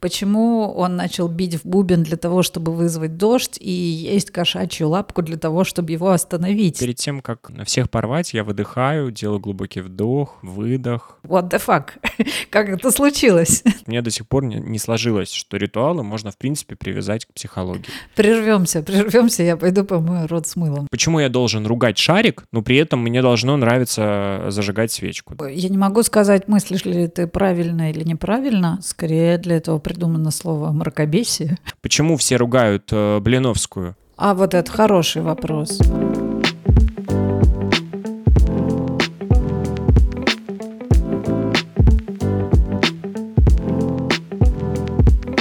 Почему он начал бить в бубен для того, чтобы вызвать дождь, и есть кошачью лапку для того, чтобы его остановить? Перед тем, как всех порвать, я выдыхаю, делаю глубокий вдох, выдох. What the fuck? как это случилось? У меня до сих пор не, не сложилось, что ритуалы можно, в принципе, привязать к психологии. Прервемся, прервемся, я пойду помою рот с мылом. Почему я должен ругать шарик, но при этом мне должно нравиться зажигать свечку? Я не могу сказать, мыслишь ли ты правильно или неправильно. Скорее для этого придумано слово мракобесие. Почему все ругают э, Блиновскую? А вот это хороший вопрос.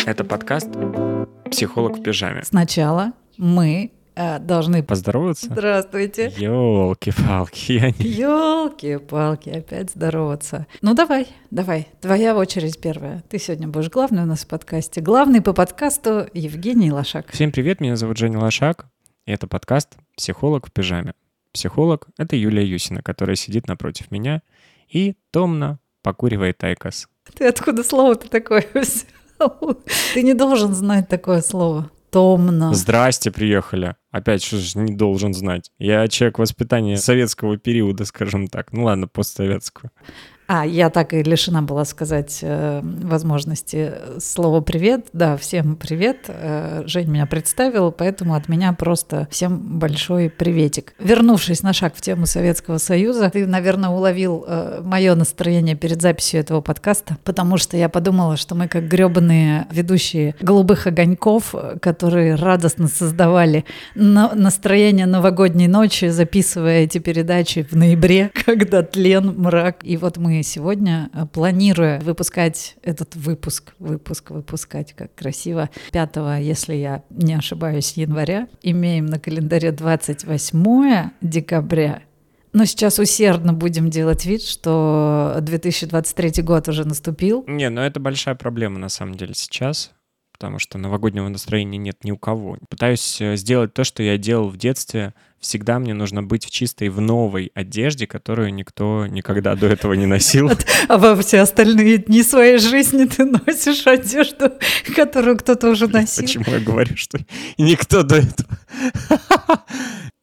Это подкаст «Психолог в пижаме». Сначала мы э, должны поздороваться. Здравствуйте. Елки-палки, я не... Елки-палки, опять здороваться. Ну давай, давай, твоя очередь первая. Ты сегодня будешь главный у нас в подкасте. Главный по подкасту Евгений Лошак. Всем привет, меня зовут Женя Лошак, и это подкаст «Психолог в пижаме». Психолог — это Юлия Юсина, которая сидит напротив меня и томно покуривает айкос. Ты откуда слово-то такое взял? Ты не должен знать такое слово томно. Здрасте, приехали. Опять, что же не должен знать. Я человек воспитания советского периода, скажем так. Ну ладно, постсоветского. А, я так и лишена была сказать э, возможности слова «привет». Да, всем привет. Э, Жень меня представил, поэтому от меня просто всем большой приветик. Вернувшись на шаг в тему Советского Союза, ты, наверное, уловил э, мое настроение перед записью этого подкаста, потому что я подумала, что мы как гребаные ведущие «Голубых огоньков», которые радостно создавали на настроение новогодней ночи, записывая эти передачи в ноябре, когда тлен, мрак. И вот мы сегодня, э, планируя выпускать этот выпуск, выпуск выпускать, как красиво, 5, если я не ошибаюсь, января, имеем на календаре 28 декабря, но сейчас усердно будем делать вид, что 2023 год уже наступил. Не, ну это большая проблема на самом деле сейчас потому что новогоднего настроения нет ни у кого. Пытаюсь э, сделать то, что я делал в детстве. Всегда мне нужно быть в чистой, в новой одежде, которую никто никогда до этого не носил. А во все остальные дни своей жизни ты носишь одежду, которую кто-то уже носил. Почему я говорю, что никто до этого?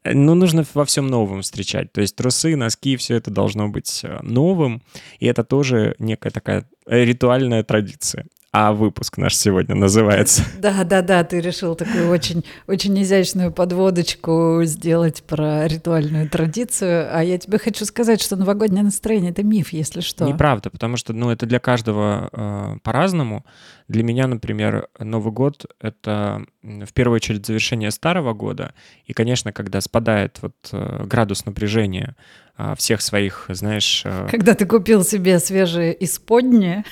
Ну, нужно во всем новом встречать. То есть трусы, носки, все это должно быть э, новым. И это тоже некая такая ритуальная традиция а выпуск наш сегодня называется. Да, да, да, ты решил такую очень, очень изящную подводочку сделать про ритуальную традицию, а я тебе хочу сказать, что новогоднее настроение — это миф, если что. Неправда, потому что, ну, это для каждого э, по-разному. Для меня, например, Новый год — это в первую очередь завершение старого года, и, конечно, когда спадает вот э, градус напряжения э, всех своих, знаешь... Э... Когда ты купил себе свежие исподние,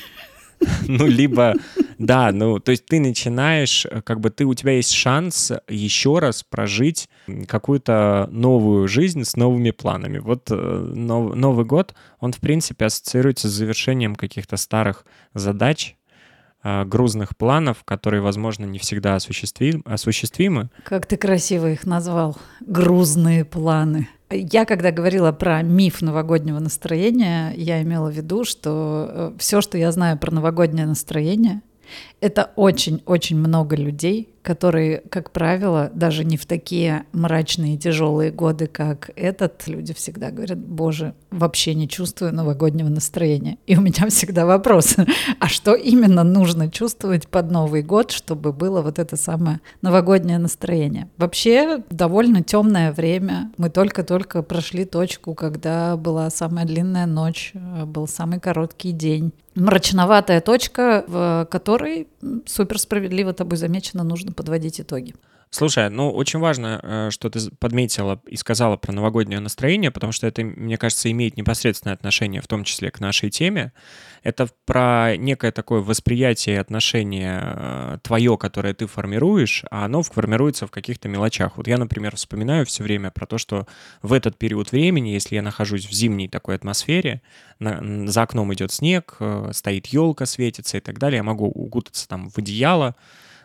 Ну, либо, да, ну, то есть ты начинаешь, э, как бы ты, у тебя есть шанс еще раз прожить какую-то новую жизнь с новыми планами. Вот э, нов, Новый год, он, в принципе, ассоциируется с завершением каких-то старых задач, э, грузных планов, которые, возможно, не всегда осуществим, осуществимы. Как ты красиво их назвал. Грузные планы. Я, когда говорила про миф новогоднего настроения, я имела в виду, что э, все, что я знаю про новогоднее настроение, это очень-очень много людей, которые, как правило, даже не в такие мрачные и тяжелые годы, как этот, люди всегда говорят, боже, вообще не чувствую новогоднего настроения. И у меня всегда вопрос, а что именно нужно чувствовать под Новый год, чтобы было вот это самое новогоднее настроение? Вообще довольно темное время. Мы только-только прошли точку, когда была самая длинная ночь, был самый короткий день. Мрачноватая точка, в которой, супер справедливо тобой замечено, нужно подводить итоги. Слушай, ну очень важно, э, что ты подметила и сказала про новогоднее настроение, потому что это, мне кажется, имеет непосредственное отношение, в том числе к нашей теме. Это про некое такое восприятие отношения э, твое, которое ты формируешь, а оно формируется в каких-то мелочах. Вот я, например, вспоминаю все время про то, что в этот период времени, если я нахожусь в зимней такой атмосфере, на, за окном идет снег, э, стоит елка, светится и так далее, я могу укутаться там в одеяло,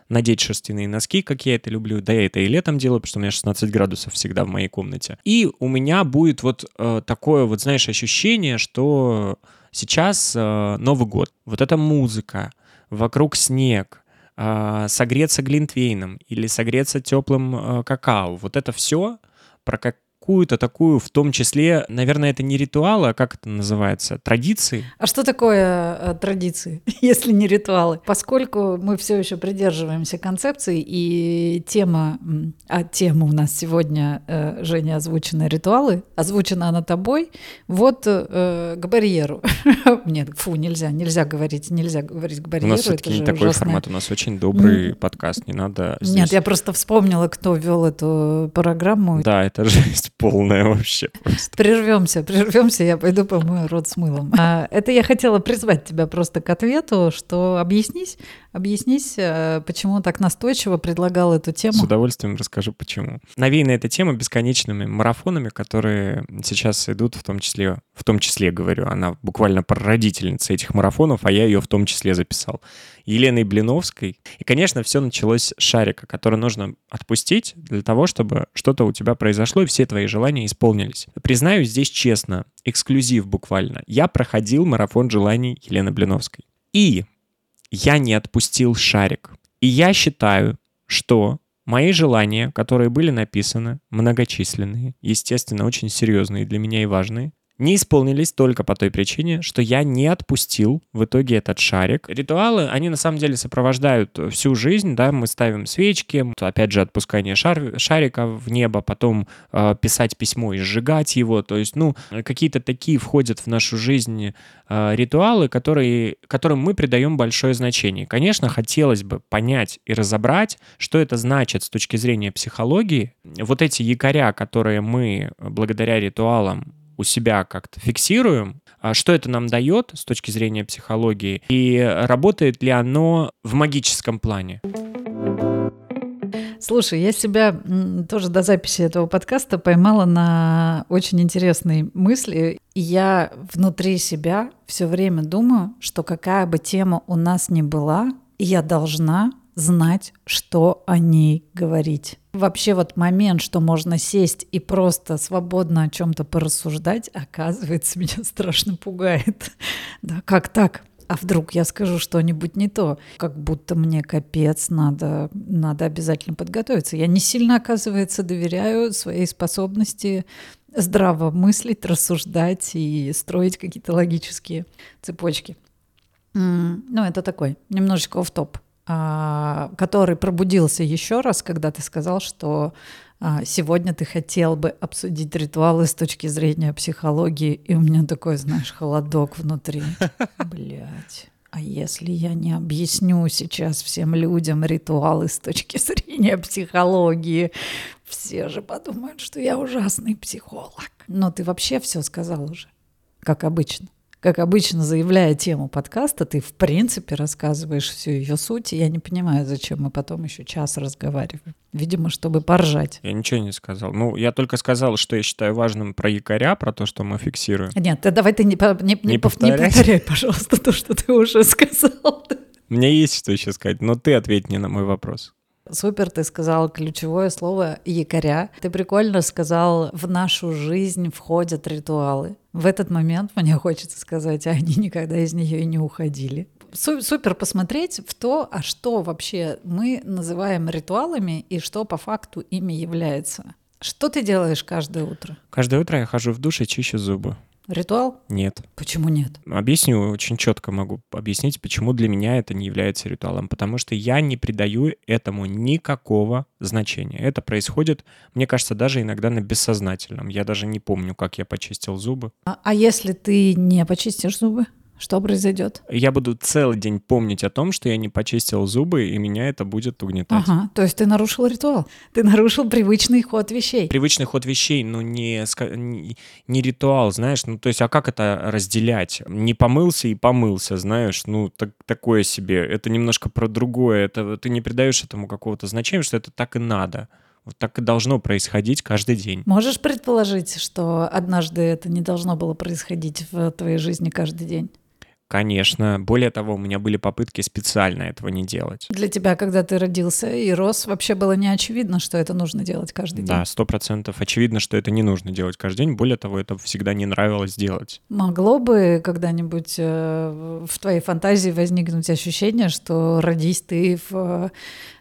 надеть шерстяные носки, как я это люблю. Да, я это и летом делаю, потому что у меня 16 градусов всегда в моей комнате. И у меня будет вот э, такое вот, знаешь, ощущение, что сейчас э, Новый год. Вот эта музыка, вокруг снег, а, согреться глинтвейном или согреться теплым а, какао. Вот это все про как какую-то такую, в том числе, наверное, это не ритуалы, а как это называется, традиции. А что такое э, традиции, если не ритуалы? Поскольку мы все еще придерживаемся концепции, и тема, а тема у нас сегодня, э, Женя, озвучена ритуалы, озвучена она тобой, вот э, к барьеру. Нет, фу, нельзя, нельзя говорить, нельзя говорить к барьеру. У нас все-таки не такой ужасное. формат, у нас очень добрый подкаст, не надо здесь... Нет, я просто вспомнила, кто вел эту программу. Да, это жесть полная вообще просто. Прервемся, прервемся, я пойду помою рот с мылом. А, это я хотела призвать тебя просто к ответу, что объяснись, объяснись, э, почему так настойчиво предлагал эту тему. С удовольствием расскажу, почему. Навеяна эта тема бесконечными марафонами, которые сейчас идут, в том числе, в том числе, говорю, она буквально прародительница этих марафонов, а я ее в том числе записал. Еленой Блиновской. И, конечно, все началось с шарика, который нужно отпустить для того, чтобы что-то у тебя произошло, и все твои желания исполнились. Признаюсь здесь честно, эксклюзив буквально. Я проходил марафон желаний Елены Блиновской. И я не отпустил шарик. И я считаю, что мои желания, которые были написаны, многочисленные, естественно, очень серьезные для меня и важные, не исполнились только по той причине, что я не отпустил в итоге этот шарик. Ритуалы, они на самом деле сопровождают всю жизнь, да, мы ставим свечки, опять же, отпускание шар, шарика в небо, потом э, писать письмо и сжигать его, то есть, ну, какие-то такие входят в нашу жизнь э, ритуалы, которые, которым мы придаем большое значение. Конечно, хотелось бы понять и разобрать, что это значит с точки зрения психологии. Вот эти якоря, которые мы благодаря ритуалам у себя как-то фиксируем, а что это нам дает с точки зрения психологии, и работает ли оно в магическом плане. Слушай, я себя тоже до записи этого подкаста поймала на очень интересной мысли. Я внутри себя все время думаю, что какая бы тема у нас ни была, я должна знать, что о ней говорить. Вообще вот момент, что можно сесть и просто свободно о чем-то порассуждать, оказывается, меня страшно пугает. Да, как так? А вдруг я скажу что-нибудь не то? Как будто мне капец, надо, надо обязательно подготовиться. Я не сильно, оказывается, доверяю своей способности здраво мыслить, рассуждать и строить какие-то логические цепочки. Ну, это такой немножечко в топ который пробудился еще раз, когда ты сказал, что а, сегодня ты хотел бы обсудить ритуалы с точки зрения психологии, и у меня такой, знаешь, холодок внутри. Блять. А если я не объясню сейчас всем людям ритуалы с точки зрения психологии, все же подумают, что я ужасный психолог. Но ты вообще все сказал уже, как обычно. Как обычно, заявляя тему подкаста, ты в принципе рассказываешь всю ее суть, и я не понимаю, зачем мы потом еще час разговариваем. Видимо, чтобы поржать. Я ничего не сказал. Ну, я только сказал, что я считаю важным про якоря, про то, что мы фиксируем. Нет, ты давай ты не, не, не, не, повторять? не повторяй, пожалуйста, то, что ты уже сказал. Мне есть что еще сказать, но ты ответь мне на мой вопрос. Супер, ты сказал ключевое слово якоря. Ты прикольно сказал, в нашу жизнь входят ритуалы. В этот момент мне хочется сказать, а они никогда из нее и не уходили. Супер посмотреть в то, а что вообще мы называем ритуалами и что по факту ими является. Что ты делаешь каждое утро? Каждое утро я хожу в душ и чищу зубы. Ритуал? Нет. Почему нет? Объясню, очень четко могу объяснить, почему для меня это не является ритуалом. Потому что я не придаю этому никакого значения. Это происходит, мне кажется, даже иногда на бессознательном. Я даже не помню, как я почистил зубы. А, а если ты не почистишь зубы? Что произойдет? Я буду целый день помнить о том, что я не почистил зубы, и меня это будет угнетать. Ага, то есть ты нарушил ритуал. Ты нарушил привычный ход вещей. Привычный ход вещей, но не, не, не ритуал, знаешь. Ну, то есть, а как это разделять? Не помылся и помылся, знаешь. Ну, так, такое себе. Это немножко про другое. Это, ты не придаешь этому какого-то значения, что это так и надо. Вот так и должно происходить каждый день. Можешь предположить, что однажды это не должно было происходить в твоей жизни каждый день? Конечно. Более того, у меня были попытки специально этого не делать. Для тебя, когда ты родился и рос, вообще было не очевидно, что это нужно делать каждый день? Да, сто процентов. Очевидно, что это не нужно делать каждый день. Более того, это всегда не нравилось делать. Могло бы когда-нибудь э, в твоей фантазии возникнуть ощущение, что родись ты в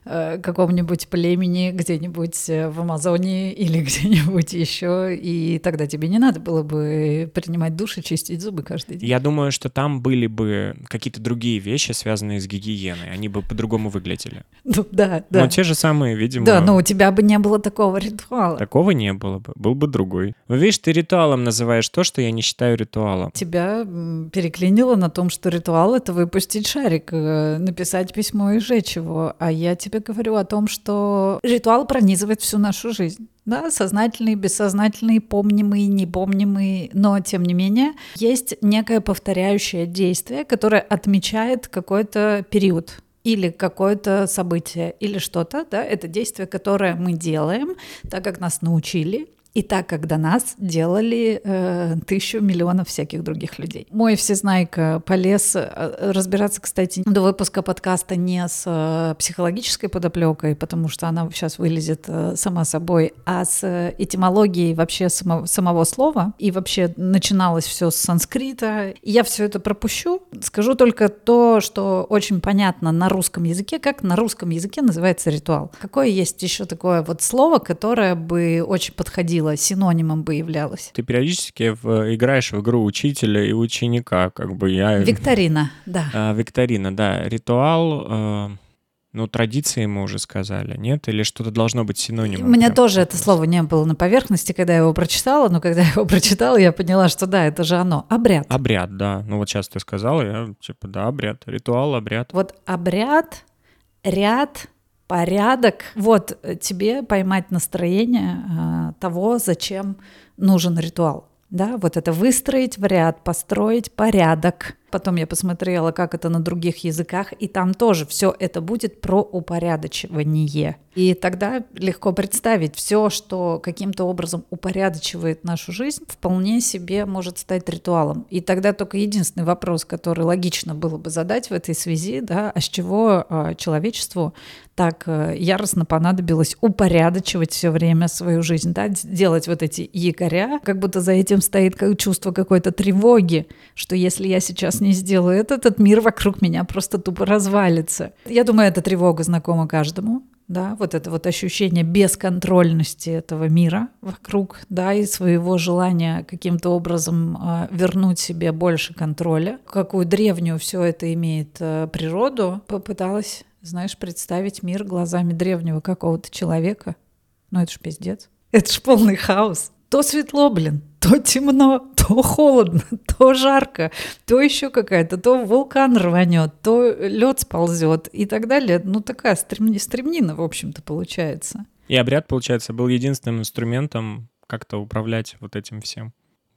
Э, каком-нибудь племени где-нибудь э, в Амазонии или где-нибудь еще, и тогда тебе не надо было бы принимать душ и чистить зубы каждый день. Я думаю, что там были бы какие-то другие вещи, связанные с гигиеной, они бы по-другому выглядели. Ну да, да. Но те же самые, видимо... Да, но у тебя бы не было такого ритуала. Такого не было бы, был бы другой. Ну, видишь, ты ритуалом называешь то, что я не считаю ритуалом. Тебя переклинило на том, что ритуал — это выпустить шарик, э, написать письмо и сжечь его, а я тебе говорю о том, что ритуал пронизывает всю нашу жизнь. Да, сознательный, бессознательный, помнимый, непомнимый, но тем не менее есть некое повторяющее действие, которое отмечает какой-то период или какое-то событие, или что-то, да, это действие, которое мы делаем, так как нас научили, и так как до нас делали э, тысячу миллионов всяких других людей. Мой всезнайка полез э, разбираться, кстати, до выпуска подкаста не с э, психологической подоплекой, потому что она сейчас вылезет э, сама собой, а с этимологией вообще само, самого слова. И вообще начиналось все с санскрита. Я все это пропущу. Скажу только то, что очень понятно на русском языке, как на русском языке называется ритуал. Какое есть еще такое вот слово, которое бы очень подходило было, синонимом бы являлось. Ты периодически в, играешь в игру учителя и ученика, как бы я... Викторина, да. А, викторина, да. Ритуал... Э... Ну, традиции мы уже сказали, нет? Или что-то должно быть синонимом? У меня тоже это слово не было на поверхности, когда я его прочитала, но когда я его прочитала, я поняла, что да, это же оно. Обряд. Обряд, да. Ну вот сейчас ты сказала, я типа, да, обряд. Ритуал, обряд. Вот обряд, ряд, порядок. Вот э, тебе поймать настроение э, того, зачем нужен ритуал. Да, вот это выстроить в ряд, построить порядок. Потом я посмотрела, как это на других языках, и там тоже все это будет про упорядочивание. И тогда легко представить, все, что каким-то образом упорядочивает нашу жизнь, вполне себе может стать ритуалом. И тогда только единственный вопрос, который логично было бы задать в этой связи, да, а с чего э, человечеству так э, яростно понадобилось упорядочивать все время свою жизнь, да, делать вот эти якоря, как будто за этим стоит чувство какой-то тревоги, что если я сейчас не сделаю это, этот мир вокруг меня просто тупо развалится. Я думаю, эта тревога знакома каждому, да, вот это вот ощущение бесконтрольности этого мира вокруг, да, и своего желания каким-то образом э, вернуть себе больше контроля. Какую древнюю все это имеет э, природу, попыталась, знаешь, представить мир глазами древнего какого-то человека. Ну это ж пиздец. Это ж полный хаос. То светло, блин, то темно, то холодно, то жарко, то еще какая-то, то вулкан рванет, то лед сползет и так далее. Ну, такая стрем... стремнина, в общем-то, получается. И обряд, получается, был единственным инструментом как-то управлять вот этим всем.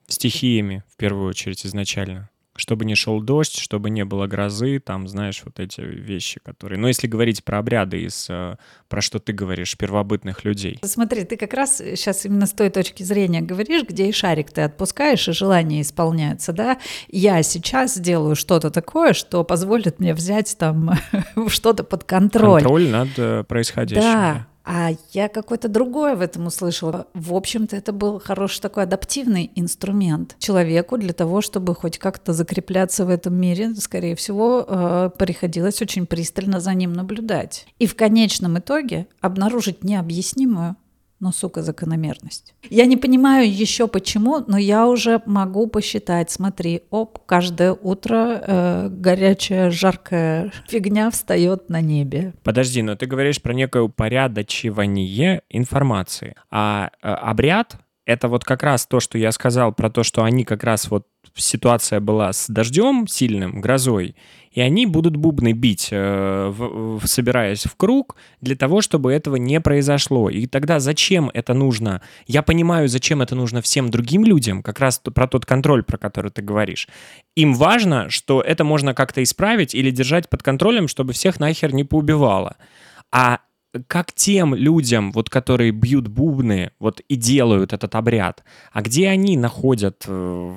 Стихиями, в первую очередь, изначально чтобы не шел дождь, чтобы не было грозы, там, знаешь, вот эти вещи, которые... Но если говорить про обряды, из, э, про что ты говоришь, первобытных людей. Смотри, ты как раз сейчас именно с той точки зрения говоришь, где и шарик ты отпускаешь, и желания исполняются, да? Я сейчас сделаю что-то такое, что позволит мне взять там что-то под контроль. Контроль над э, происходящим. Да, а я какое-то другое в этом услышала. В общем-то, это был хороший такой адаптивный инструмент человеку для того, чтобы хоть как-то закрепляться в этом мире. Скорее всего, э, приходилось очень пристально за ним наблюдать. И в конечном итоге обнаружить необъяснимую но, сука, закономерность. Я не понимаю еще почему, но я уже могу посчитать. Смотри, оп, каждое утро э, горячая, жаркая фигня встает на небе. Подожди, но ты говоришь про некое упорядочивание информации. А э, обряд — это вот как раз то, что я сказал про то, что они как раз вот ситуация была с дождем сильным, грозой, и они будут бубны бить, э, собираясь в круг, для того, чтобы этого не произошло. И тогда зачем это нужно? Я понимаю, зачем это нужно всем другим людям, как раз про тот контроль, про который ты говоришь. Им важно, что это можно как-то исправить или держать под контролем, чтобы всех нахер не поубивало. А как тем людям, вот которые бьют бубны, вот и делают этот обряд, а где они находят э,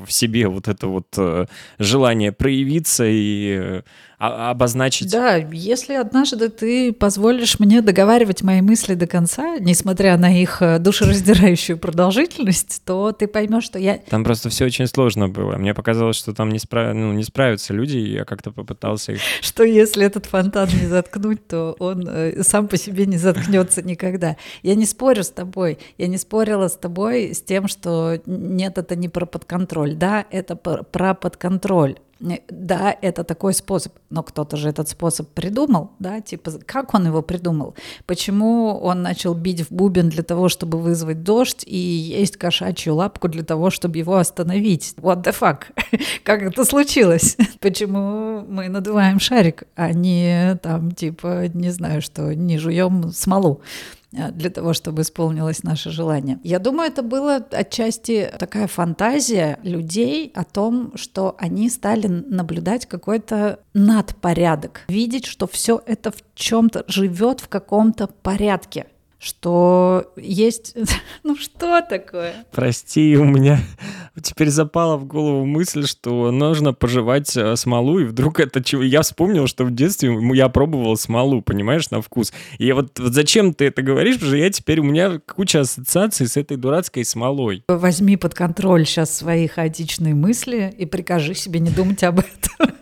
в себе вот это вот э, желание проявиться и э, обозначить. Да, если однажды ты позволишь мне договаривать мои мысли до конца, несмотря на их э, душераздирающую продолжительность, то ты поймешь, что я... Там просто все очень сложно было. Мне показалось, что там не, справ... ну, не справятся люди, и я как-то попытался их... Что если этот фонтан не заткнуть, то он э, сам по себе не заткнется никогда. Я не спорю с тобой. Я не спорила с тобой с тем, что нет, это не про подконтроль. Да, это про подконтроль да, это такой способ, но кто-то же этот способ придумал, да, типа, как он его придумал? Почему он начал бить в бубен для того, чтобы вызвать дождь, и есть кошачью лапку для того, чтобы его остановить? What the fuck? как это случилось? Почему мы надуваем шарик, а не там, типа, не знаю что, не жуем смолу? Э, для того, чтобы исполнилось наше желание. Я думаю, это было отчасти такая фантазия людей о том, что они стали наблюдать какой-то надпорядок, видеть, что все это в чем-то живет в каком-то порядке что есть... Ну что такое? Прости, у меня теперь запала в голову мысль, что нужно пожевать э, смолу, и вдруг это чего... Я вспомнил, что в детстве я пробовал смолу, понимаешь, на вкус. И вот, вот зачем ты это говоришь, потому что я теперь... У меня куча ассоциаций с этой дурацкой смолой. Возьми под контроль сейчас свои хаотичные мысли и прикажи себе не думать об этом.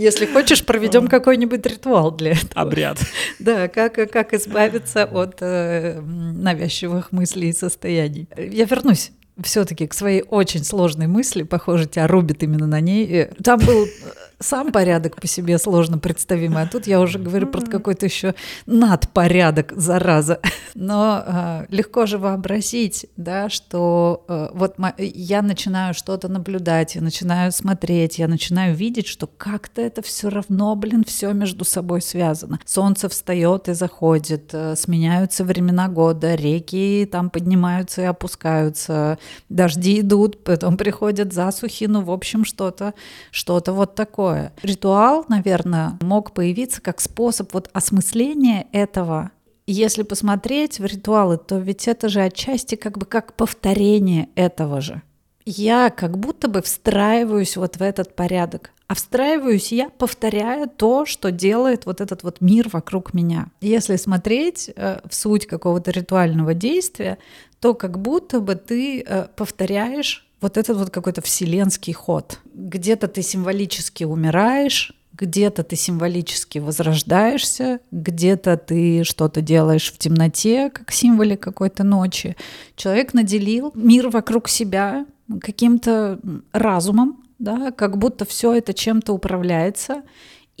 Если хочешь, проведем какой-нибудь ритуал для этого. Обряд. Да, как, как избавиться от э, навязчивых мыслей и состояний. Я вернусь все-таки к своей очень сложной мысли, похоже, тебя рубит именно на ней. Э, там был сам порядок по себе сложно представимый, а тут я уже говорю про какой-то еще надпорядок, зараза. Но э, легко же вообразить, да, что э, вот я начинаю что-то наблюдать, я начинаю смотреть, я начинаю видеть, что как-то это все равно, блин, все между собой связано. Солнце встает и заходит, э, сменяются времена года, реки там поднимаются и опускаются, дожди идут, потом приходят засухи, ну, в общем, что-то, что-то вот такое такое. Ритуал, наверное, мог появиться как способ вот осмысления этого. если посмотреть в ритуалы, то ведь это же отчасти как бы как повторение этого же. Я как будто бы встраиваюсь вот в этот порядок. А встраиваюсь я, повторяя то, что делает вот этот вот мир вокруг меня. Если смотреть э, в суть какого-то ритуального действия, то как будто бы ты э, повторяешь вот этот вот какой-то вселенский ход. Где-то ты символически умираешь, где-то ты символически возрождаешься, где-то ты что-то делаешь в темноте, как символе какой-то ночи. Человек наделил мир вокруг себя каким-то разумом, да, как будто все это чем-то управляется,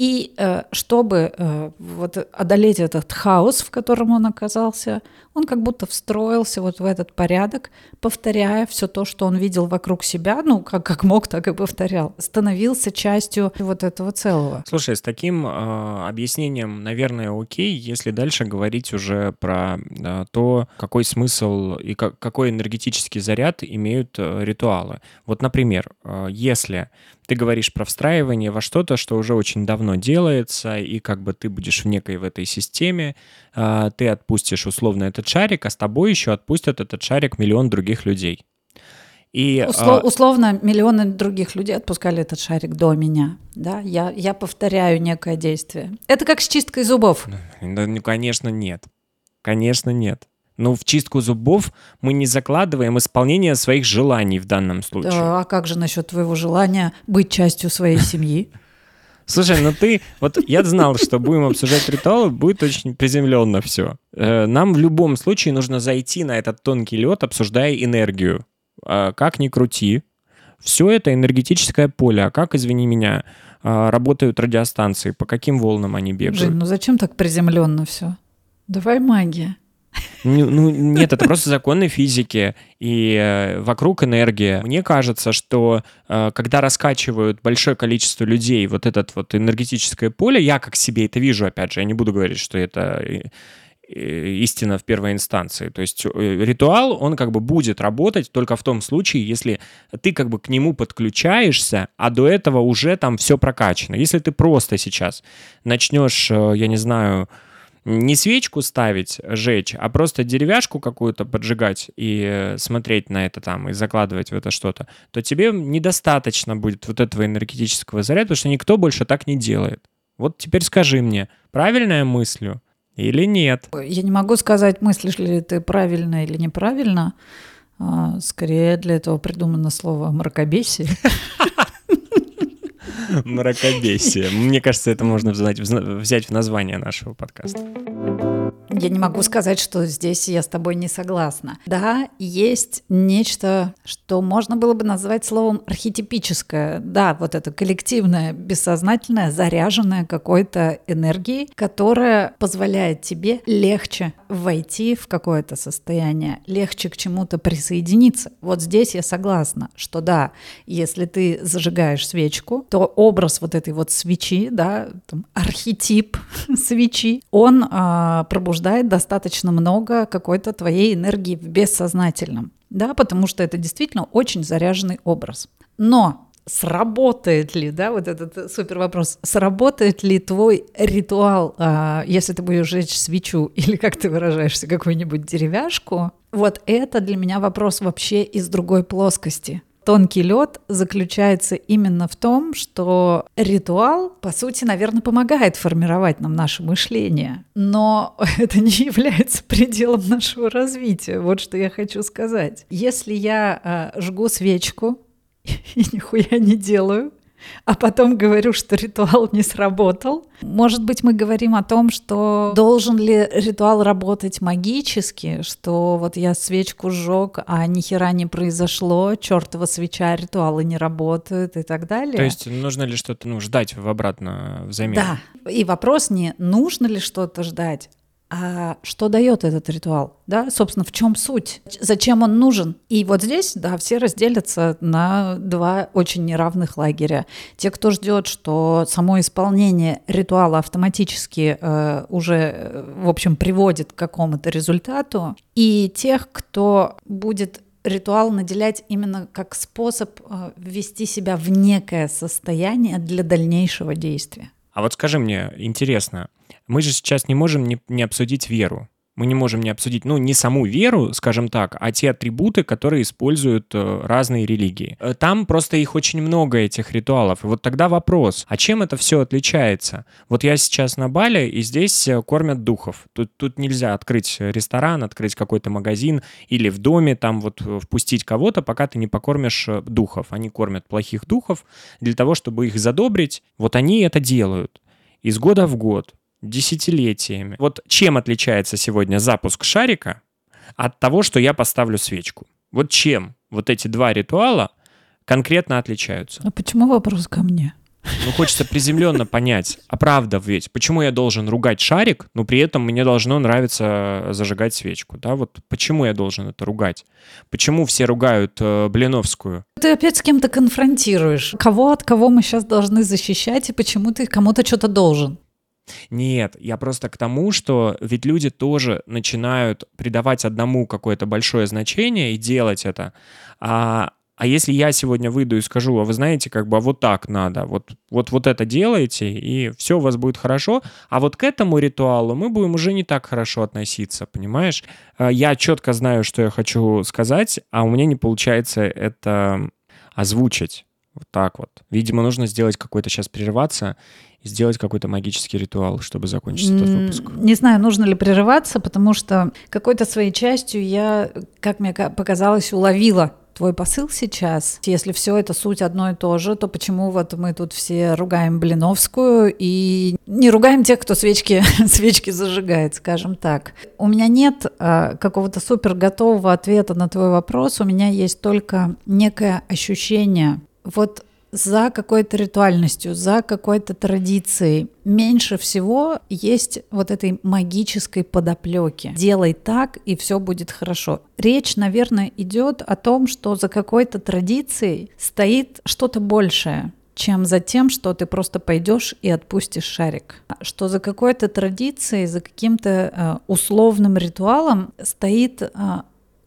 и э, чтобы э, вот одолеть этот хаос, в котором он оказался, он как будто встроился вот в этот порядок, повторяя все то, что он видел вокруг себя, ну, как, как мог, так и повторял, становился частью вот этого целого. Слушай, с таким э, объяснением, наверное, окей, если дальше говорить уже про э, то, какой смысл и как, какой энергетический заряд имеют э, ритуалы. Вот, например, э, если ты говоришь про встраивание во что-то, что уже очень давно делается, и как бы ты будешь в некой в этой системе, а, ты отпустишь условно этот шарик, а с тобой еще отпустят этот шарик миллион других людей. И, Услов, условно, миллионы других людей отпускали этот шарик до меня. Да? Я, я повторяю некое действие. Это как с чисткой зубов. Ну конечно, нет. Конечно, нет. Но в чистку зубов мы не закладываем исполнение своих желаний в данном случае. Да, а как же насчет твоего желания быть частью своей семьи? Слушай, ну ты, вот я знал, что будем обсуждать ритуалы, будет очень приземленно все. Э, нам в любом случае нужно зайти на этот тонкий лед, обсуждая энергию. А как ни крути, все это энергетическое поле. А как, извини меня, а, работают радиостанции, по каким волнам они бегают? Жень, ну зачем так приземленно все? Давай магия. Ну, нет, это просто законы физики, и э, вокруг энергия. Мне кажется, что э, когда раскачивают большое количество людей вот это вот энергетическое поле, я как себе это вижу, опять же, я не буду говорить, что это истина в первой инстанции. То есть э, ритуал, он как бы будет работать только в том случае, если ты как бы к нему подключаешься, а до этого уже там все прокачано. Если ты просто сейчас начнешь, я не знаю, не свечку ставить, жечь, а просто деревяшку какую-то поджигать и э, смотреть на это там и закладывать в это что-то, то тебе недостаточно будет вот этого энергетического заряда, потому что никто больше так не делает. Вот теперь скажи мне, правильная мыслью или нет? Я не могу сказать, мыслишь ли ты правильно или неправильно. А, скорее для этого придумано слово мракобесие. Мракобесие. Мне кажется, это можно взять в название нашего подкаста. Я не могу сказать, что здесь я с тобой не согласна. Да, есть нечто, что можно было бы назвать словом архетипическое. Да, вот это коллективное, бессознательное, заряженное какой-то энергией, которая позволяет тебе легче войти в какое-то состояние, легче к чему-то присоединиться. Вот здесь я согласна, что да, если ты зажигаешь свечку, то образ вот этой вот свечи, да, там, архетип свечи, он а, пробуждает пробуждает достаточно много какой-то твоей энергии в бессознательном, да, потому что это действительно очень заряженный образ. Но сработает ли, да, вот этот супер вопрос, сработает ли твой ритуал, а, если ты будешь жечь свечу или, как ты выражаешься, какую-нибудь деревяшку, вот это для меня вопрос вообще из другой плоскости тонкий лед заключается именно в том, что ритуал, по сути, наверное, помогает формировать нам наше мышление, но это не является пределом нашего развития. Вот что я хочу сказать. Если я э, жгу свечку и нихуя не делаю, а потом говорю, что ритуал не сработал. Может быть, мы говорим о том, что должен ли ритуал работать магически, что вот я свечку сжег, а ни хера не произошло, чертова свеча, ритуалы не работают и так далее. То есть нужно ли что-то ну, ждать в обратно взамен? Да, и вопрос не нужно ли что-то ждать, а что дает этот ритуал, да, собственно, в чем суть, зачем он нужен. И вот здесь, да, все разделятся на два очень неравных лагеря. Те, кто ждет, что само исполнение ритуала автоматически э, уже, э, в общем, приводит к какому-то результату, и тех, кто будет ритуал наделять именно как способ э, ввести себя в некое состояние для дальнейшего действия. А вот скажи мне, интересно, мы же сейчас не можем не, не обсудить веру. Мы не можем не обсудить, ну, не саму веру, скажем так, а те атрибуты, которые используют э, разные религии. Э, там просто их очень много, этих ритуалов. И вот тогда вопрос, а чем это все отличается? Вот я сейчас на Бали, и здесь э, кормят духов. Тут, тут нельзя открыть ресторан, открыть какой-то магазин или в доме там вот впустить кого-то, пока ты не покормишь духов. Они кормят плохих духов для того, чтобы их задобрить. Вот они это делают из года в год десятилетиями. Вот чем отличается сегодня запуск шарика от того, что я поставлю свечку? Вот чем вот эти два ритуала конкретно отличаются? А почему вопрос ко мне? Ну, хочется приземленно понять, а правда ведь, почему я должен ругать шарик, но при этом мне должно нравиться зажигать свечку, да, вот почему я должен это ругать? Почему все ругают э, Блиновскую? Ты опять с кем-то конфронтируешь. Кого от кого мы сейчас должны защищать и почему ты кому-то что-то должен? Нет, я просто к тому, что ведь люди тоже начинают придавать одному какое-то большое значение и делать это. А, а если я сегодня выйду и скажу, а вы знаете, как бы а вот так надо, вот, вот, вот это делаете, и все у вас будет хорошо, а вот к этому ритуалу мы будем уже не так хорошо относиться, понимаешь? А, я четко знаю, что я хочу сказать, а у меня не получается это озвучить. Вот так вот. Видимо, нужно сделать какой-то сейчас прерываться и сделать какой-то магический ритуал, чтобы закончить этот выпуск. Не знаю, нужно ли прерываться, потому что какой-то своей частью я, как мне показалось, уловила твой посыл сейчас. Если все это суть одно и то же, то почему вот мы тут все ругаем Блиновскую и не ругаем тех, кто свечки, свечки зажигает, скажем так. У меня нет а, какого-то супер готового ответа на твой вопрос, у меня есть только некое ощущение. Вот за какой-то ритуальностью, за какой-то традицией. Меньше всего есть вот этой магической подоплеки. Делай так, и все будет хорошо. Речь, наверное, идет о том, что за какой-то традицией стоит что-то большее чем за тем, что ты просто пойдешь и отпустишь шарик. Что за какой-то традицией, за каким-то э, условным ритуалом стоит э,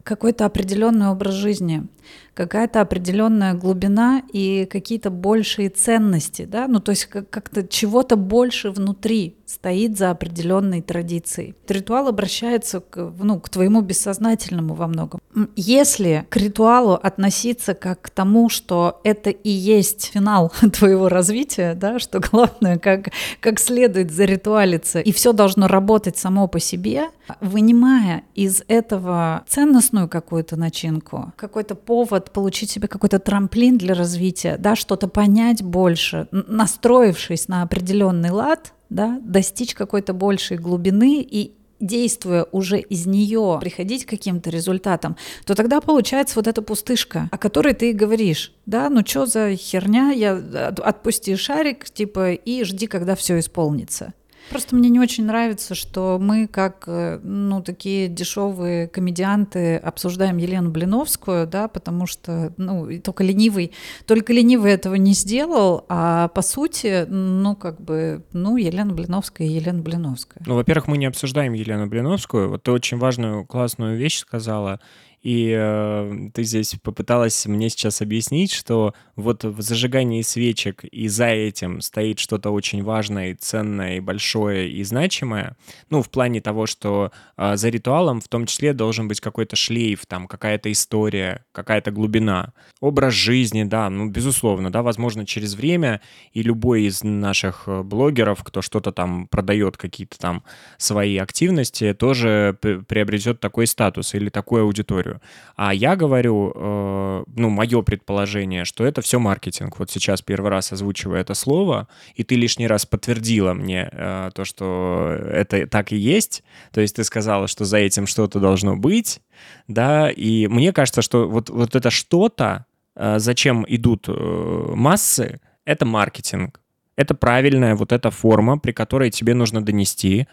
какой-то определенный образ жизни, какая-то определенная глубина и какие-то большие ценности, да, ну то есть как-то чего-то больше внутри стоит за определенной традицией. Ритуал обращается к, ну, к твоему бессознательному во многом. Если к ритуалу относиться как к тому, что это и есть финал твоего развития, да, что главное, как, как следует заритуалиться, и все должно работать само по себе, вынимая из этого ценностную какую-то начинку, какой-то повод получить себе какой-то трамплин для развития, да, что-то понять больше, настроившись на определенный лад, да, достичь какой-то большей глубины и действуя уже из нее, приходить к каким-то результатам, то тогда получается вот эта пустышка, о которой ты и говоришь. Да, ну что за херня, я отпусти шарик, типа, и жди, когда все исполнится. Просто мне не очень нравится, что мы, как э, ну, такие дешевые комедианты, обсуждаем Елену Блиновскую, да, потому что ну, только ленивый, только ленивый этого не сделал, а по сути, ну, как бы, ну, Елена Блиновская и Елена Блиновская. Ну, во-первых, мы не обсуждаем Елену Блиновскую. Вот ты очень важную, классную вещь сказала — и э, ты здесь попыталась мне сейчас объяснить, что вот в зажигании свечек и за этим стоит что-то очень важное, и ценное, и большое, и значимое. Ну, в плане того, что э, за ритуалом в том числе должен быть какой-то шлейф, там, какая-то история, какая-то глубина. Образ жизни, да, ну, безусловно, да, возможно, через время и любой из наших э, блогеров, кто что-то там продает, какие-то там свои активности, тоже приобретет такой статус или такую аудиторию. А я говорю, э, ну, мое предположение, что это все маркетинг. Вот сейчас первый раз озвучивая это слово, и ты лишний раз подтвердила мне э, то, что это так и есть. То есть ты сказала, что за этим что-то должно быть, да, и мне кажется, что вот, вот это что-то, э, зачем идут э, массы, это маркетинг. Это правильная вот эта форма, при которой тебе нужно донести,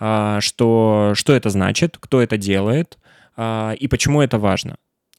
э, что, что это значит, кто это делает, а, и почему это важно.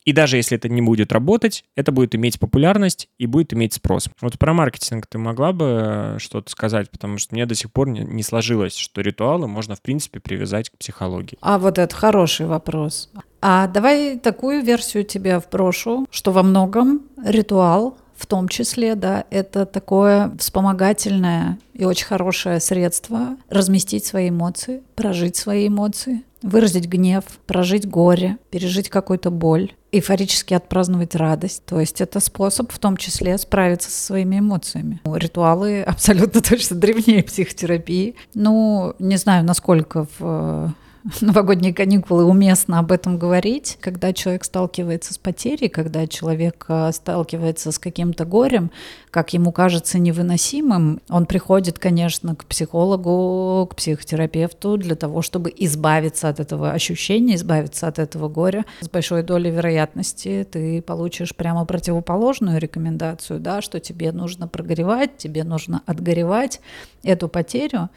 И даже если это не будет работать, это будет иметь популярность и будет иметь спрос. Вот про маркетинг ты могла бы что-то сказать, потому что мне до сих пор не, сложилось, что ритуалы можно, в принципе, привязать к психологии. А вот это хороший вопрос. А давай такую версию тебе вброшу, что во многом ритуал в том числе, да, это такое вспомогательное и очень хорошее средство разместить свои эмоции, прожить свои эмоции, выразить гнев, прожить горе, пережить какую-то боль, эйфорически отпраздновать радость. То есть это способ в том числе справиться со своими эмоциями. Ритуалы абсолютно точно древнее психотерапии. Ну, не знаю, насколько в новогодние каникулы уместно об этом говорить, когда человек сталкивается с потерей, когда человек э, сталкивается с каким-то горем, как ему кажется невыносимым, он приходит, конечно, к психологу, к психотерапевту для того, чтобы избавиться от этого ощущения, избавиться от этого горя. С большой долей вероятности ты получишь прямо противоположную рекомендацию, да, что тебе нужно прогоревать, тебе нужно отгоревать эту потерю,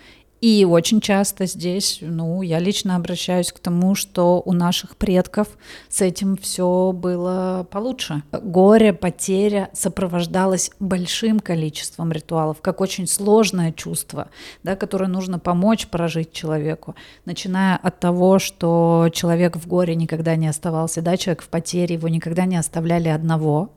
и очень часто здесь, ну, я лично обращаюсь к тому, что у наших предков с этим все было получше. Горе, потеря сопровождалось большим количеством ритуалов, как очень сложное чувство, да, которое нужно помочь прожить человеку, начиная от того, что человек в горе никогда не оставался, да, человек в потере, его никогда не оставляли одного,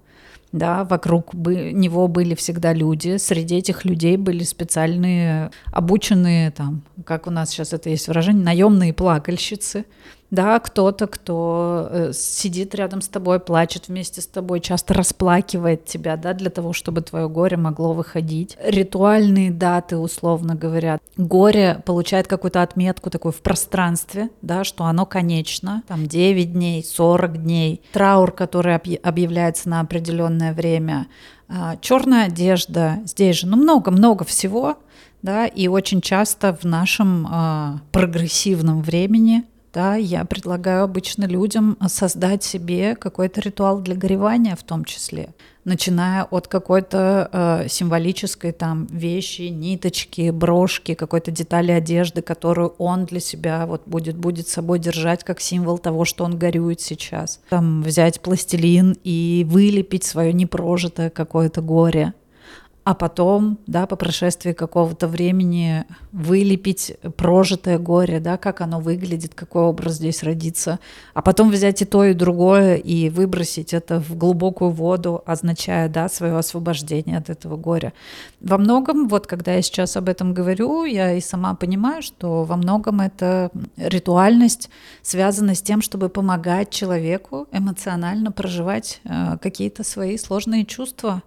да, вокруг бы, него были всегда люди, среди этих людей были специальные, обученные, там, как у нас сейчас это есть выражение, наемные плакальщицы, да, кто-то, кто э, сидит рядом с тобой, плачет вместе с тобой, часто расплакивает тебя, да, для того, чтобы твое горе могло выходить. Ритуальные даты, условно говоря. Горе получает какую-то отметку такую в пространстве, да, что оно конечно, там 9 дней, 40 дней. Траур, который объявляется на определенное время. А, черная одежда, здесь же, ну, много-много всего, да, и очень часто в нашем а, прогрессивном времени да, я предлагаю обычно людям создать себе какой-то ритуал для горевания в том числе, начиная от какой-то э, символической там вещи, ниточки, брошки, какой-то детали одежды, которую он для себя вот будет, будет собой держать как символ того, что он горюет сейчас. Там взять пластилин и вылепить свое непрожитое какое-то горе, а потом, да, по прошествии какого-то времени вылепить прожитое горе, да, как оно выглядит, какой образ здесь родится, а потом взять и то, и другое и выбросить это в глубокую воду, означая, да, свое освобождение от этого горя. Во многом, вот когда я сейчас об этом говорю, я и сама понимаю, что во многом это ритуальность связана с тем, чтобы помогать человеку эмоционально проживать э, какие-то свои сложные чувства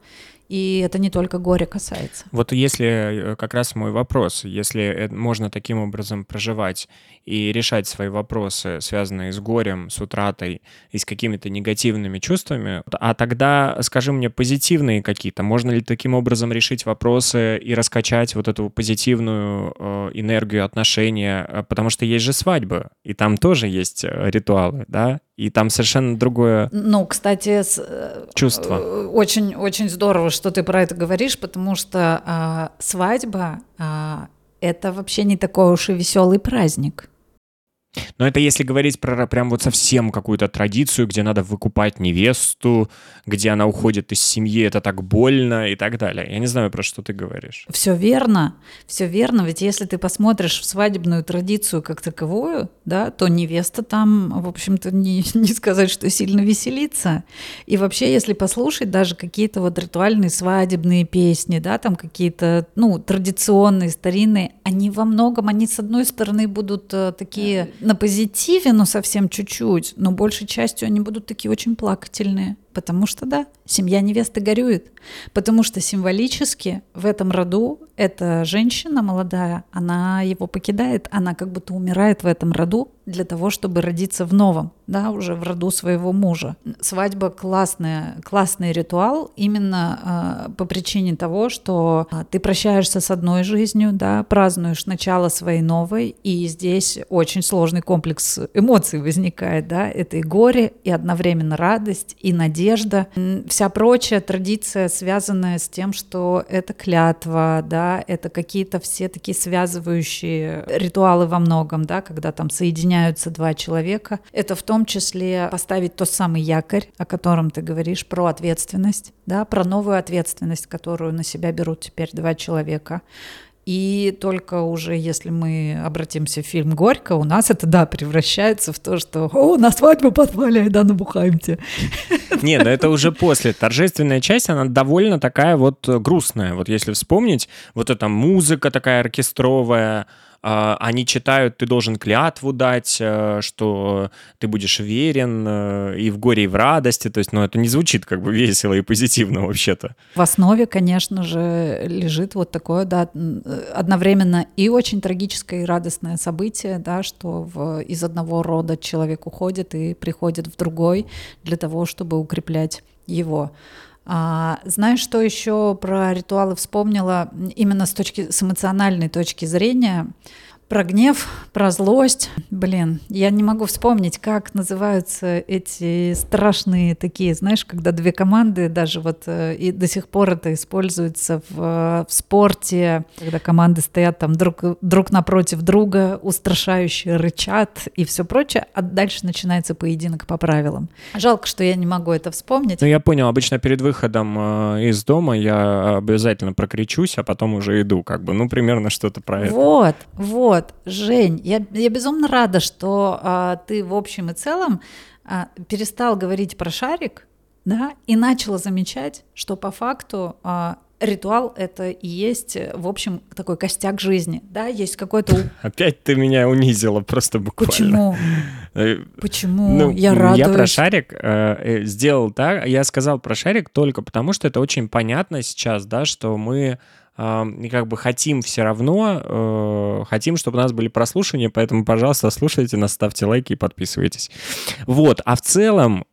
и это не только горе касается. Вот если э, как раз мой вопрос, если э, можно таким образом проживать и решать свои вопросы, связанные с горем, с утратой и с какими-то негативными чувствами, а тогда скажи мне позитивные какие-то, можно ли таким образом решить вопросы и раскачать вот эту позитивную э, энергию отношения, э, потому что есть же свадьбы, и там тоже есть ритуалы, да, и там совершенно другое ну кстати с, чувство. очень очень здорово что ты про это говоришь потому что а, свадьба а, это вообще не такой уж и веселый праздник но это если говорить про прям вот совсем какую-то традицию, где надо выкупать невесту, где она уходит из семьи, это так больно и так далее. Я не знаю, про что ты говоришь. Все верно, все верно. Ведь если ты посмотришь в свадебную традицию как таковую, да, то невеста там, в общем-то, не, не сказать, что сильно веселится. И вообще, если послушать даже какие-то вот ритуальные свадебные песни, да, там какие-то, ну, традиционные, старинные, они во многом, они с одной стороны будут э, такие на позитиве, но совсем чуть-чуть, но большей частью они будут такие очень плакательные. Потому что, да, семья невесты горюет. Потому что символически в этом роду эта женщина молодая, она его покидает, она как будто умирает в этом роду для того, чтобы родиться в новом, да, уже в роду своего мужа. Свадьба классная, классный ритуал именно э, по причине того, что э, ты прощаешься с одной жизнью, да, празднуешь начало своей новой, и здесь очень сложный комплекс эмоций возникает, да, это и горе, и одновременно радость, и надежда, одежда, вся прочая традиция, связанная с тем, что это клятва, да, это какие-то все такие связывающие ритуалы во многом, да, когда там соединяются два человека. Это в том числе поставить тот самый якорь, о котором ты говоришь, про ответственность, да, про новую ответственность, которую на себя берут теперь два человека. И только уже если мы обратимся в фильм «Горько», у нас это, да, превращается в то, что «О, на свадьбу позвали, да, набухаемте». Не, ну это уже после. Торжественная часть, она довольно такая вот грустная. Вот если вспомнить, вот эта музыка такая оркестровая, они читают, ты должен клятву дать, э, что ты будешь верен э, и в горе, и в радости. То есть, ну, это не звучит как бы весело и позитивно вообще-то. В основе, конечно же, лежит вот такое, да, одновременно и очень трагическое и радостное событие, да, что в, из одного рода человек уходит и приходит в другой для того, чтобы укреплять его. А, знаешь, что еще про ритуалы вспомнила именно с точки с эмоциональной точки зрения? Про гнев, про злость. Блин, я не могу вспомнить, как называются эти страшные такие, знаешь, когда две команды, даже вот э, и до сих пор это используется в, в спорте, когда команды стоят там друг, друг напротив друга, устрашающие рычат и все прочее, а дальше начинается поединок по правилам. Жалко, что я не могу это вспомнить. Ну, я понял, обычно перед выходом э, из дома я обязательно прокричусь, а потом уже иду, как бы, ну, примерно что-то про это. Вот, вот. Вот, Жень, я, я безумно рада, что а, ты в общем и целом а, перестал говорить про шарик, да, и начала замечать, что по факту а, ритуал это и есть, в общем, такой костяк жизни, да, есть какой-то... Опять ты меня унизила просто буквально. Почему? Э, Почему? Ну, я радуюсь. Я про шарик э, э, сделал так, я сказал про шарик только потому, что это очень понятно сейчас, да, что мы и как бы хотим все равно, э, хотим, чтобы у нас были прослушивания, поэтому, пожалуйста, слушайте нас, ставьте лайки и подписывайтесь. Вот, а в целом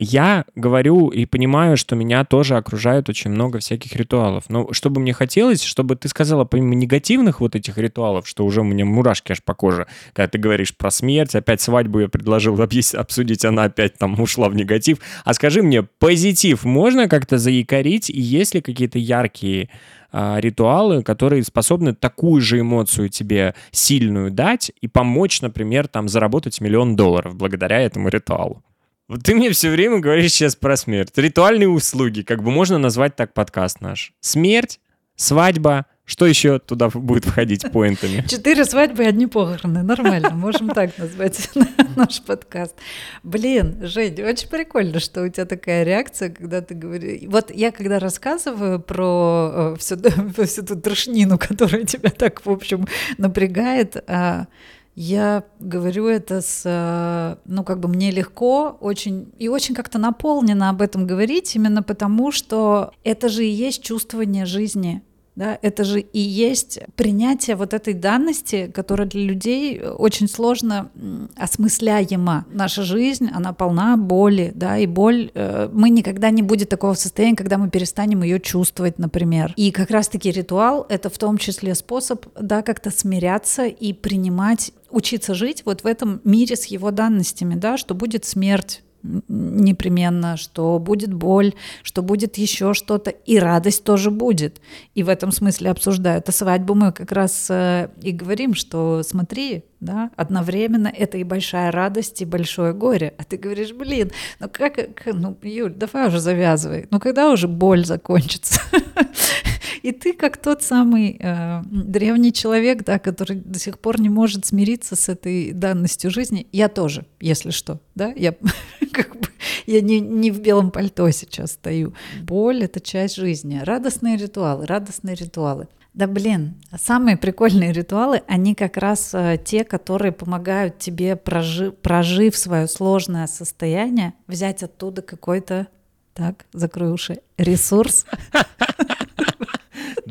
я говорю и понимаю, что меня тоже окружает очень много всяких ритуалов. Но что бы мне хотелось, чтобы ты сказала, помимо негативных вот этих ритуалов, что уже у меня мурашки аж по коже, когда ты говоришь про смерть, опять свадьбу я предложил обсудить, она опять там ушла в негатив. А скажи мне, позитив можно как-то заякорить? И есть ли какие-то яркие а, ритуалы, которые способны такую же эмоцию тебе сильную дать и помочь, например, там заработать миллион долларов благодаря этому ритуалу. Вот ты мне все время говоришь сейчас про смерть. Ритуальные услуги, как бы можно назвать так подкаст наш. Смерть свадьба, что еще туда будет входить поинтами? Четыре свадьбы и одни похороны. Нормально, можем так назвать наш подкаст. Блин, Жень, очень прикольно, что у тебя такая реакция, когда ты говоришь... Вот я когда рассказываю про всю, всю ту трошнину, которая тебя так, в общем, напрягает, а, я говорю это с, ну, как бы мне легко очень и очень как-то наполнено об этом говорить, именно потому что это же и есть чувствование жизни да, это же и есть принятие вот этой данности, которая для людей очень сложно осмысляема. Наша жизнь, она полна боли, да, и боль, э, мы никогда не будет такого состояния, когда мы перестанем ее чувствовать, например. И как раз-таки ритуал — это в том числе способ, да, как-то смиряться и принимать учиться жить вот в этом мире с его данностями, да, что будет смерть, непременно, что будет боль, что будет еще что-то, и радость тоже будет. И в этом смысле обсуждаю. Это свадьбу мы как раз э, и говорим, что смотри, да, одновременно это и большая радость, и большое горе. А ты говоришь, блин, ну как, ну, Юль, давай уже завязывай. Ну когда уже боль закончится? И ты как тот самый э, древний человек, да, который до сих пор не может смириться с этой данностью жизни. Я тоже, если что, да, я как бы я не, не в белом пальто сейчас стою. Боль — это часть жизни. Радостные ритуалы, радостные ритуалы. Да блин, самые прикольные ритуалы, они как раз э, те, которые помогают тебе, прожи, прожив свое сложное состояние, взять оттуда какой-то, так, закрой уши, ресурс.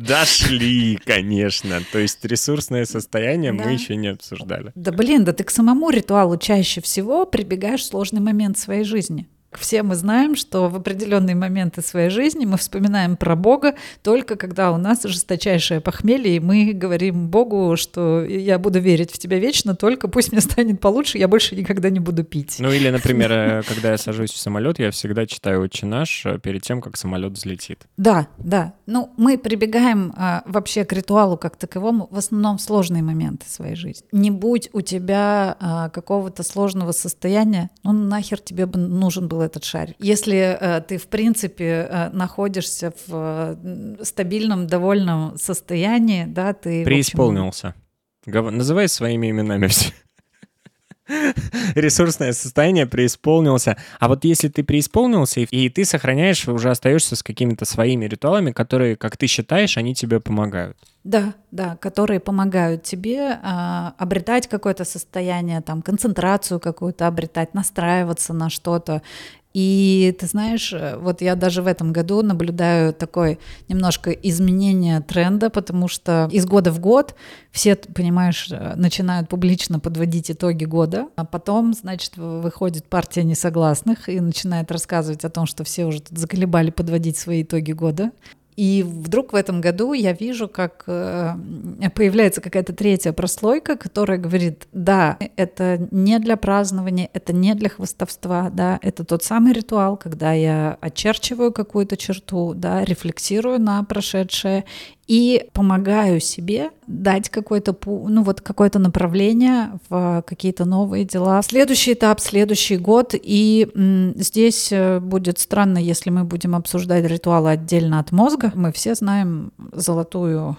Дошли, конечно. То есть ресурсное состояние да. мы еще не обсуждали. Да блин, да ты к самому ритуалу чаще всего прибегаешь в сложный момент своей жизни. Все мы знаем, что в определенные моменты своей жизни мы вспоминаем про Бога только когда у нас жесточайшее похмелье, и мы говорим Богу, что я буду верить в тебя вечно, только пусть мне станет получше, я больше никогда не буду пить. Ну или, например, э, когда я сажусь в самолет, я всегда читаю «Отче наш» э, перед тем, как самолет взлетит. Да, да. Ну, мы прибегаем а, вообще к ритуалу как таковому в основном в сложные моменты своей жизни. Не будь у тебя а, какого-то сложного состояния, ну нахер тебе бы нужен был был этот шарик. Если э, ты, в принципе, э, находишься в э, стабильном, довольном состоянии, да, ты... Преисполнился. Общем... Называй своими именами все ресурсное состояние преисполнился. А вот если ты преисполнился, и ты сохраняешь, уже остаешься с какими-то своими ритуалами, которые, как ты считаешь, они тебе помогают. Да, да, которые помогают тебе а, обретать какое-то состояние, там, концентрацию какую-то обретать, настраиваться на что-то. И ты знаешь, вот я даже в этом году наблюдаю такое немножко изменение тренда, потому что из года в год все, понимаешь, начинают публично подводить итоги года, а потом, значит, выходит партия несогласных и начинает рассказывать о том, что все уже тут заколебали подводить свои итоги года. И вдруг в этом году я вижу, как э, появляется какая-то третья прослойка, которая говорит, да, это не для празднования, это не для хвостовства, да, это тот самый ритуал, когда я очерчиваю какую-то черту, да, рефлексирую на прошедшее и помогаю себе дать какое-то, ну вот какое-то направление в какие-то новые дела. Следующий этап, следующий год, и м, здесь э, будет странно, если мы будем обсуждать ритуалы отдельно от мозга. Мы все знаем золотую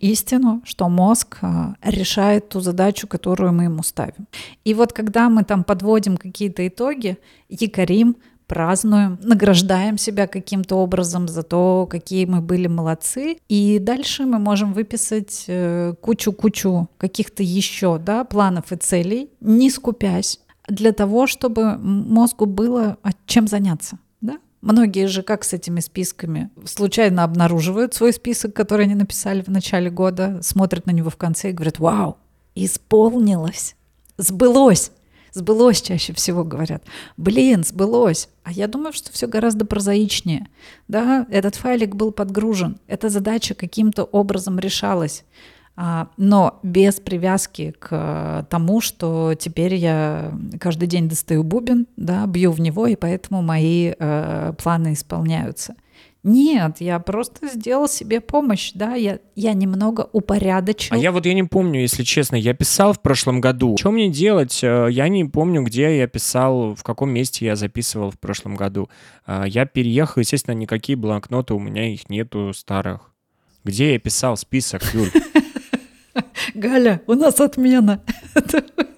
истину, что мозг э, решает ту задачу, которую мы ему ставим. И вот когда мы там подводим какие-то итоги, якорим, празднуем, награждаем себя каким-то образом за то, какие мы были молодцы. И дальше мы можем выписать э, кучу-кучу каких-то еще да, планов и целей, не скупясь, для того, чтобы мозгу было чем заняться. Да? Многие же как с этими списками? Случайно обнаруживают свой список, который они написали в начале года, смотрят на него в конце и говорят, вау, исполнилось, сбылось. Сбылось чаще всего говорят. Блин, сбылось. А я думаю, что все гораздо прозаичнее. Да, этот файлик был подгружен. Эта задача каким-то образом решалась. А, но без привязки к тому, что теперь я каждый день достаю бубен, да, бью в него, и поэтому мои э, планы исполняются. Нет, я просто сделал себе помощь, да, я, я немного упорядочил. А я вот я не помню, если честно, я писал в прошлом году. Что мне делать? Э, я не помню, где я писал, в каком месте я записывал в прошлом году. Э, я переехал, естественно, никакие блокноты, у меня их нету старых. Где я писал список, Юль? Галя, у нас отмена.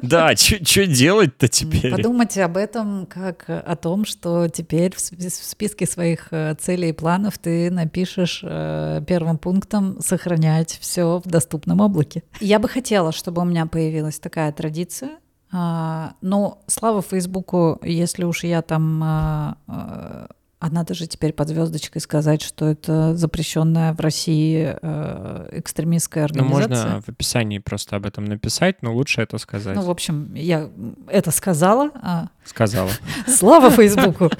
Да, что делать-то теперь? Подумайте об этом как о том, что теперь в списке своих э, целей и планов ты напишешь э, первым пунктом сохранять все в доступном облаке. Я бы хотела, чтобы у меня появилась такая традиция, а, но слава Фейсбуку, если уж я там а, а, а надо же теперь под звездочкой сказать, что это запрещенная в России э, экстремистская организация. Ну, можно в описании просто об этом написать, но лучше это сказать. Ну, в общем, я это сказала. Сказала. Слава Фейсбуку!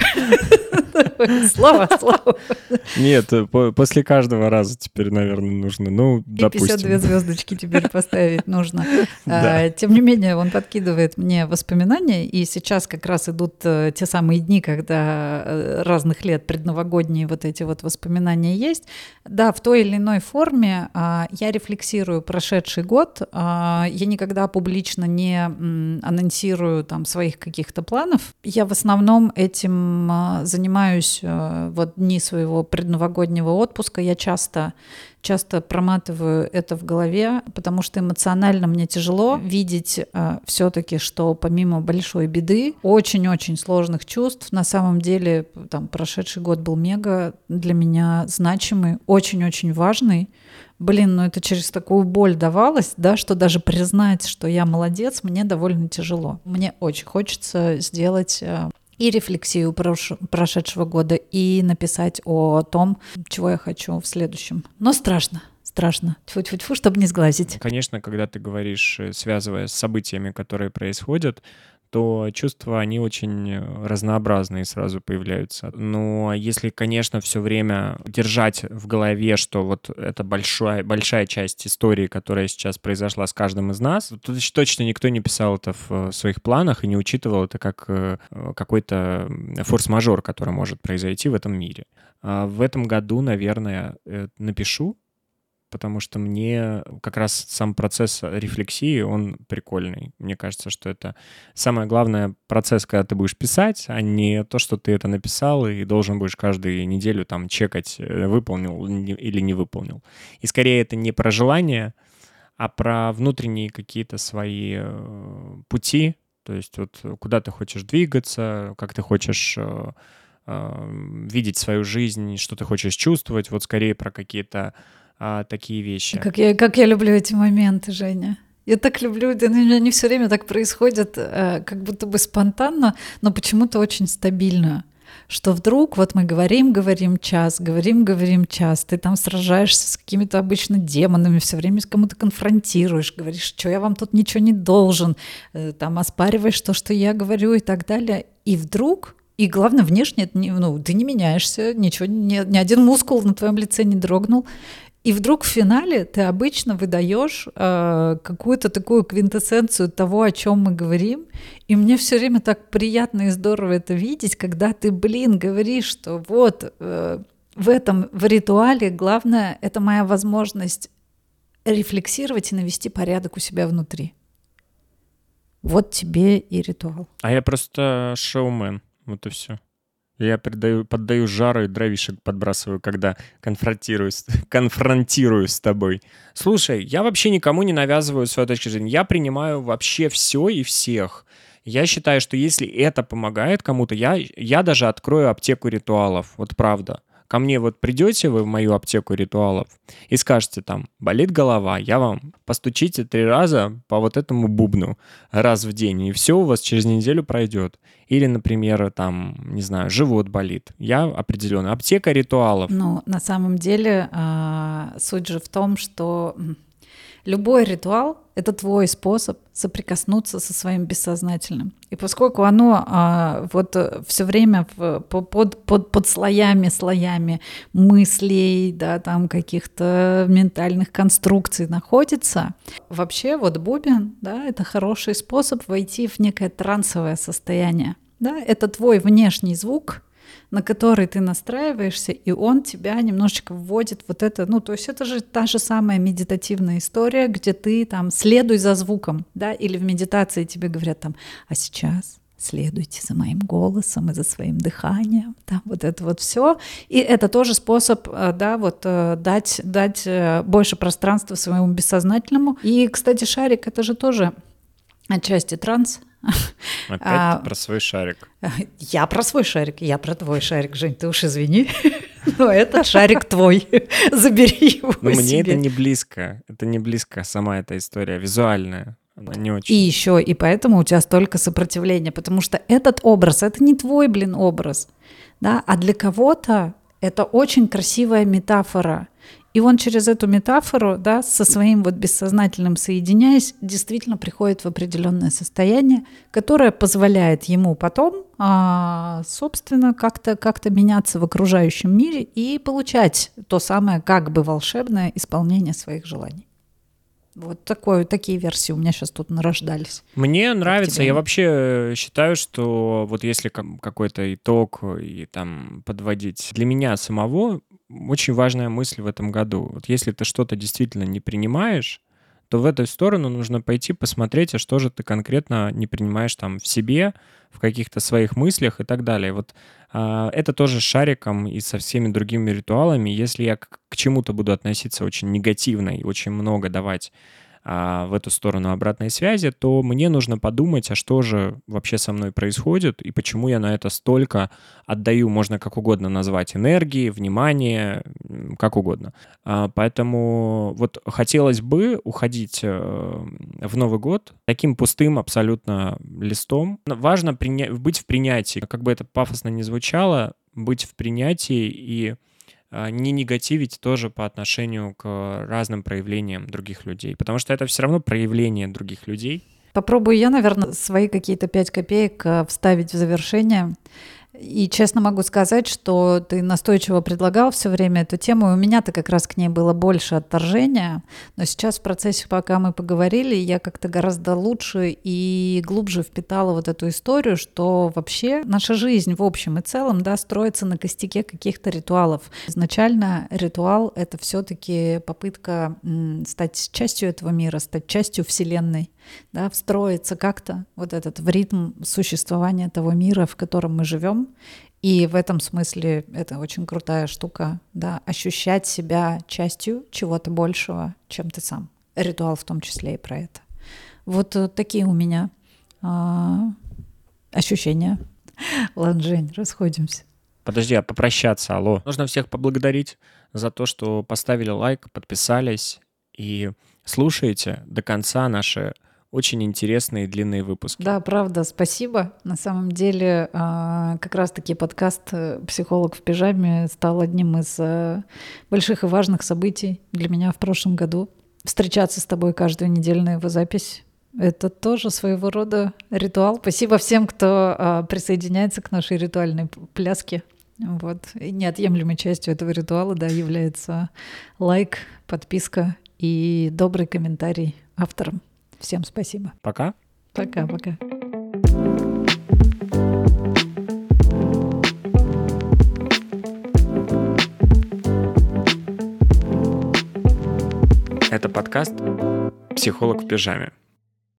Слава, слава. Нет, после каждого раза теперь, наверное, нужно, ну, допустим. 52 звездочки теперь поставить нужно. А, тем не менее, он подкидывает мне воспоминания, и сейчас как раз идут э, те самые дни, когда э, разных лет предновогодние вот эти вот воспоминания есть. Да, в той или иной форме а, я рефлексирую прошедший год. А, я никогда публично не анонсирую там своих каких-то планов. Я в основном этим занимаюсь Э, вот дни своего предновогоднего отпуска я часто часто проматываю это в голове, потому что эмоционально мне тяжело видеть э, все-таки, что помимо большой беды, очень-очень сложных чувств, на самом деле там прошедший год был мега для меня значимый, очень-очень важный. Блин, ну это через такую боль давалось, да, что даже признать, что я молодец, мне довольно тяжело. Мне очень хочется сделать э, и рефлексию прошедшего года, и написать о том, чего я хочу в следующем. Но страшно страшно. Тьфу-тьфу-тьфу, чтобы не сглазить. Конечно, когда ты говоришь, э, связывая с событиями, которые происходят, то чувства, они очень э, разнообразные сразу появляются. Но если, конечно, все время держать в голове, что вот это большая, большая часть истории, которая сейчас произошла с каждым из нас, то точно никто не писал это в э, своих планах и не учитывал это как э, какой-то форс-мажор, который может произойти в этом мире. А в этом году, наверное, напишу потому что мне как раз сам процесс рефлексии, он прикольный. Мне кажется, что это самое главное процесс, когда ты будешь писать, а не то, что ты это написал и должен будешь каждую неделю там чекать, э, выполнил или не выполнил. И скорее это не про желание, а про внутренние какие-то свои э, пути, то есть вот куда ты хочешь двигаться, как ты хочешь э, видеть свою жизнь, что ты хочешь чувствовать, вот скорее про какие-то а, такие вещи. Как я, как я люблю эти моменты, Женя. Я так люблю, они все время так происходят, э, как будто бы спонтанно, но почему-то очень стабильно. Что вдруг, вот мы говорим, говорим час, говорим, говорим час, ты там сражаешься с какими-то обычно демонами, все время с кому-то конфронтируешь, говоришь, что я вам тут ничего не должен, э, там оспариваешь то, что я говорю и так далее. И вдруг и главное, внешне ну, ты не меняешься, ничего, ни, ни один мускул на твоем лице не дрогнул. И вдруг в финале ты обычно выдаешь э, какую-то такую квинтэссенцию того, о чем мы говорим. И мне все время так приятно и здорово это видеть, когда ты, блин, говоришь, что вот э, в этом, в ритуале главное, это моя возможность рефлексировать и навести порядок у себя внутри. Вот тебе и ритуал. А я просто шоумен, вот и все. Я придаю, поддаю жару и дровишек подбрасываю, когда конфронтируюсь, конфронтирую с тобой. Слушай, я вообще никому не навязываю свою точку зрения. Я принимаю вообще все и всех. Я считаю, что если это помогает кому-то, я, я даже открою аптеку ритуалов. Вот правда ко мне вот придете вы в мою аптеку ритуалов и скажете там, болит голова, я вам постучите три раза по вот этому бубну раз в день, и все у вас через неделю пройдет. Или, например, там, не знаю, живот болит. Я определенно. Аптека ритуалов. Ну, на самом деле, а, суть же в том, что Любой ритуал — это твой способ соприкоснуться со своим бессознательным. И поскольку оно а, вот все время в, под, под, под слоями, слоями мыслей, да, там каких-то ментальных конструкций находится, вообще вот бубен, да, это хороший способ войти в некое трансовое состояние. Да, это твой внешний звук, на который ты настраиваешься, и он тебя немножечко вводит вот это, ну, то есть это же та же самая медитативная история, где ты там следуй за звуком, да, или в медитации тебе говорят там, а сейчас следуйте за моим голосом и за своим дыханием, да, вот это вот все. И это тоже способ, э, да, вот э, дать, дать э, больше пространства своему бессознательному. И, кстати, шарик это же тоже отчасти транс, Опять а, про свой шарик. Я про свой шарик, я про твой шарик, Жень, ты уж извини. Но этот шарик твой, забери его Но мне это не близко, это не близко сама эта история, визуальная. Она не очень. И еще, и поэтому у тебя столько сопротивления, потому что этот образ, это не твой, блин, образ, да, а для кого-то это очень красивая метафора. И он через эту метафору, да, со своим вот бессознательным соединяясь, действительно приходит в определенное состояние, которое позволяет ему потом, а, собственно, как-то как меняться в окружающем мире и получать то самое как бы волшебное исполнение своих желаний. Вот такое, такие версии у меня сейчас тут нарождались. Мне нравится. Я вообще считаю, что вот если какой-то итог и там подводить для меня самого, очень важная мысль в этом году. Вот если ты что-то действительно не принимаешь, то в эту сторону нужно пойти посмотреть, а что же ты конкретно не принимаешь там в себе, в каких-то своих мыслях и так далее. Вот а, это тоже с шариком и со всеми другими ритуалами. Если я к, к чему-то буду относиться очень негативно и очень много давать а, в эту сторону обратной связи, то мне нужно подумать, а что же вообще со мной происходит и почему я на это столько отдаю, можно как угодно назвать, энергии, внимание, как угодно. А, поэтому вот хотелось бы уходить э, в Новый год таким пустым абсолютно листом. Важно приня- быть в принятии, как бы это пафосно не звучало, быть в принятии и не негативить тоже по отношению к разным проявлениям других людей, потому что это все равно проявление других людей. Попробую я, наверное, свои какие-то пять копеек э, вставить в завершение. И честно могу сказать, что ты настойчиво предлагал все время эту тему, и у меня-то как раз к ней было больше отторжения, но сейчас в процессе, пока мы поговорили, я как-то гораздо лучше и глубже впитала вот эту историю, что вообще наша жизнь в общем и целом, да, строится на костяке каких-то ритуалов. Изначально ритуал — это все-таки попытка стать частью этого мира, стать частью Вселенной да, встроиться как-то вот этот в ритм существования того мира, в котором мы живем. И в этом смысле это очень крутая штука, да, ощущать себя частью чего-то большего, чем ты сам. Ритуал в том числе и про это. Вот э, такие у меня а, ощущения. Ладно, Жень, расходимся. Подожди, а попрощаться, алло. Нужно всех поблагодарить за то, что поставили лайк, подписались и слушаете до конца наши очень интересные длинные выпуски. Да, правда, спасибо. На самом деле, а, как раз-таки подкаст э, «Психолог в пижаме» стал одним из э, больших и важных событий для меня в прошлом году. Встречаться с тобой каждую неделю на его запись это тоже своего рода ритуал. Спасибо всем, кто а, присоединяется к нашей ритуальной пляске. Вот. И неотъемлемой частью этого ритуала да, является лайк, подписка и добрый комментарий авторам. Всем спасибо. Пока. Пока-пока. Это подкаст «Психолог в пижаме».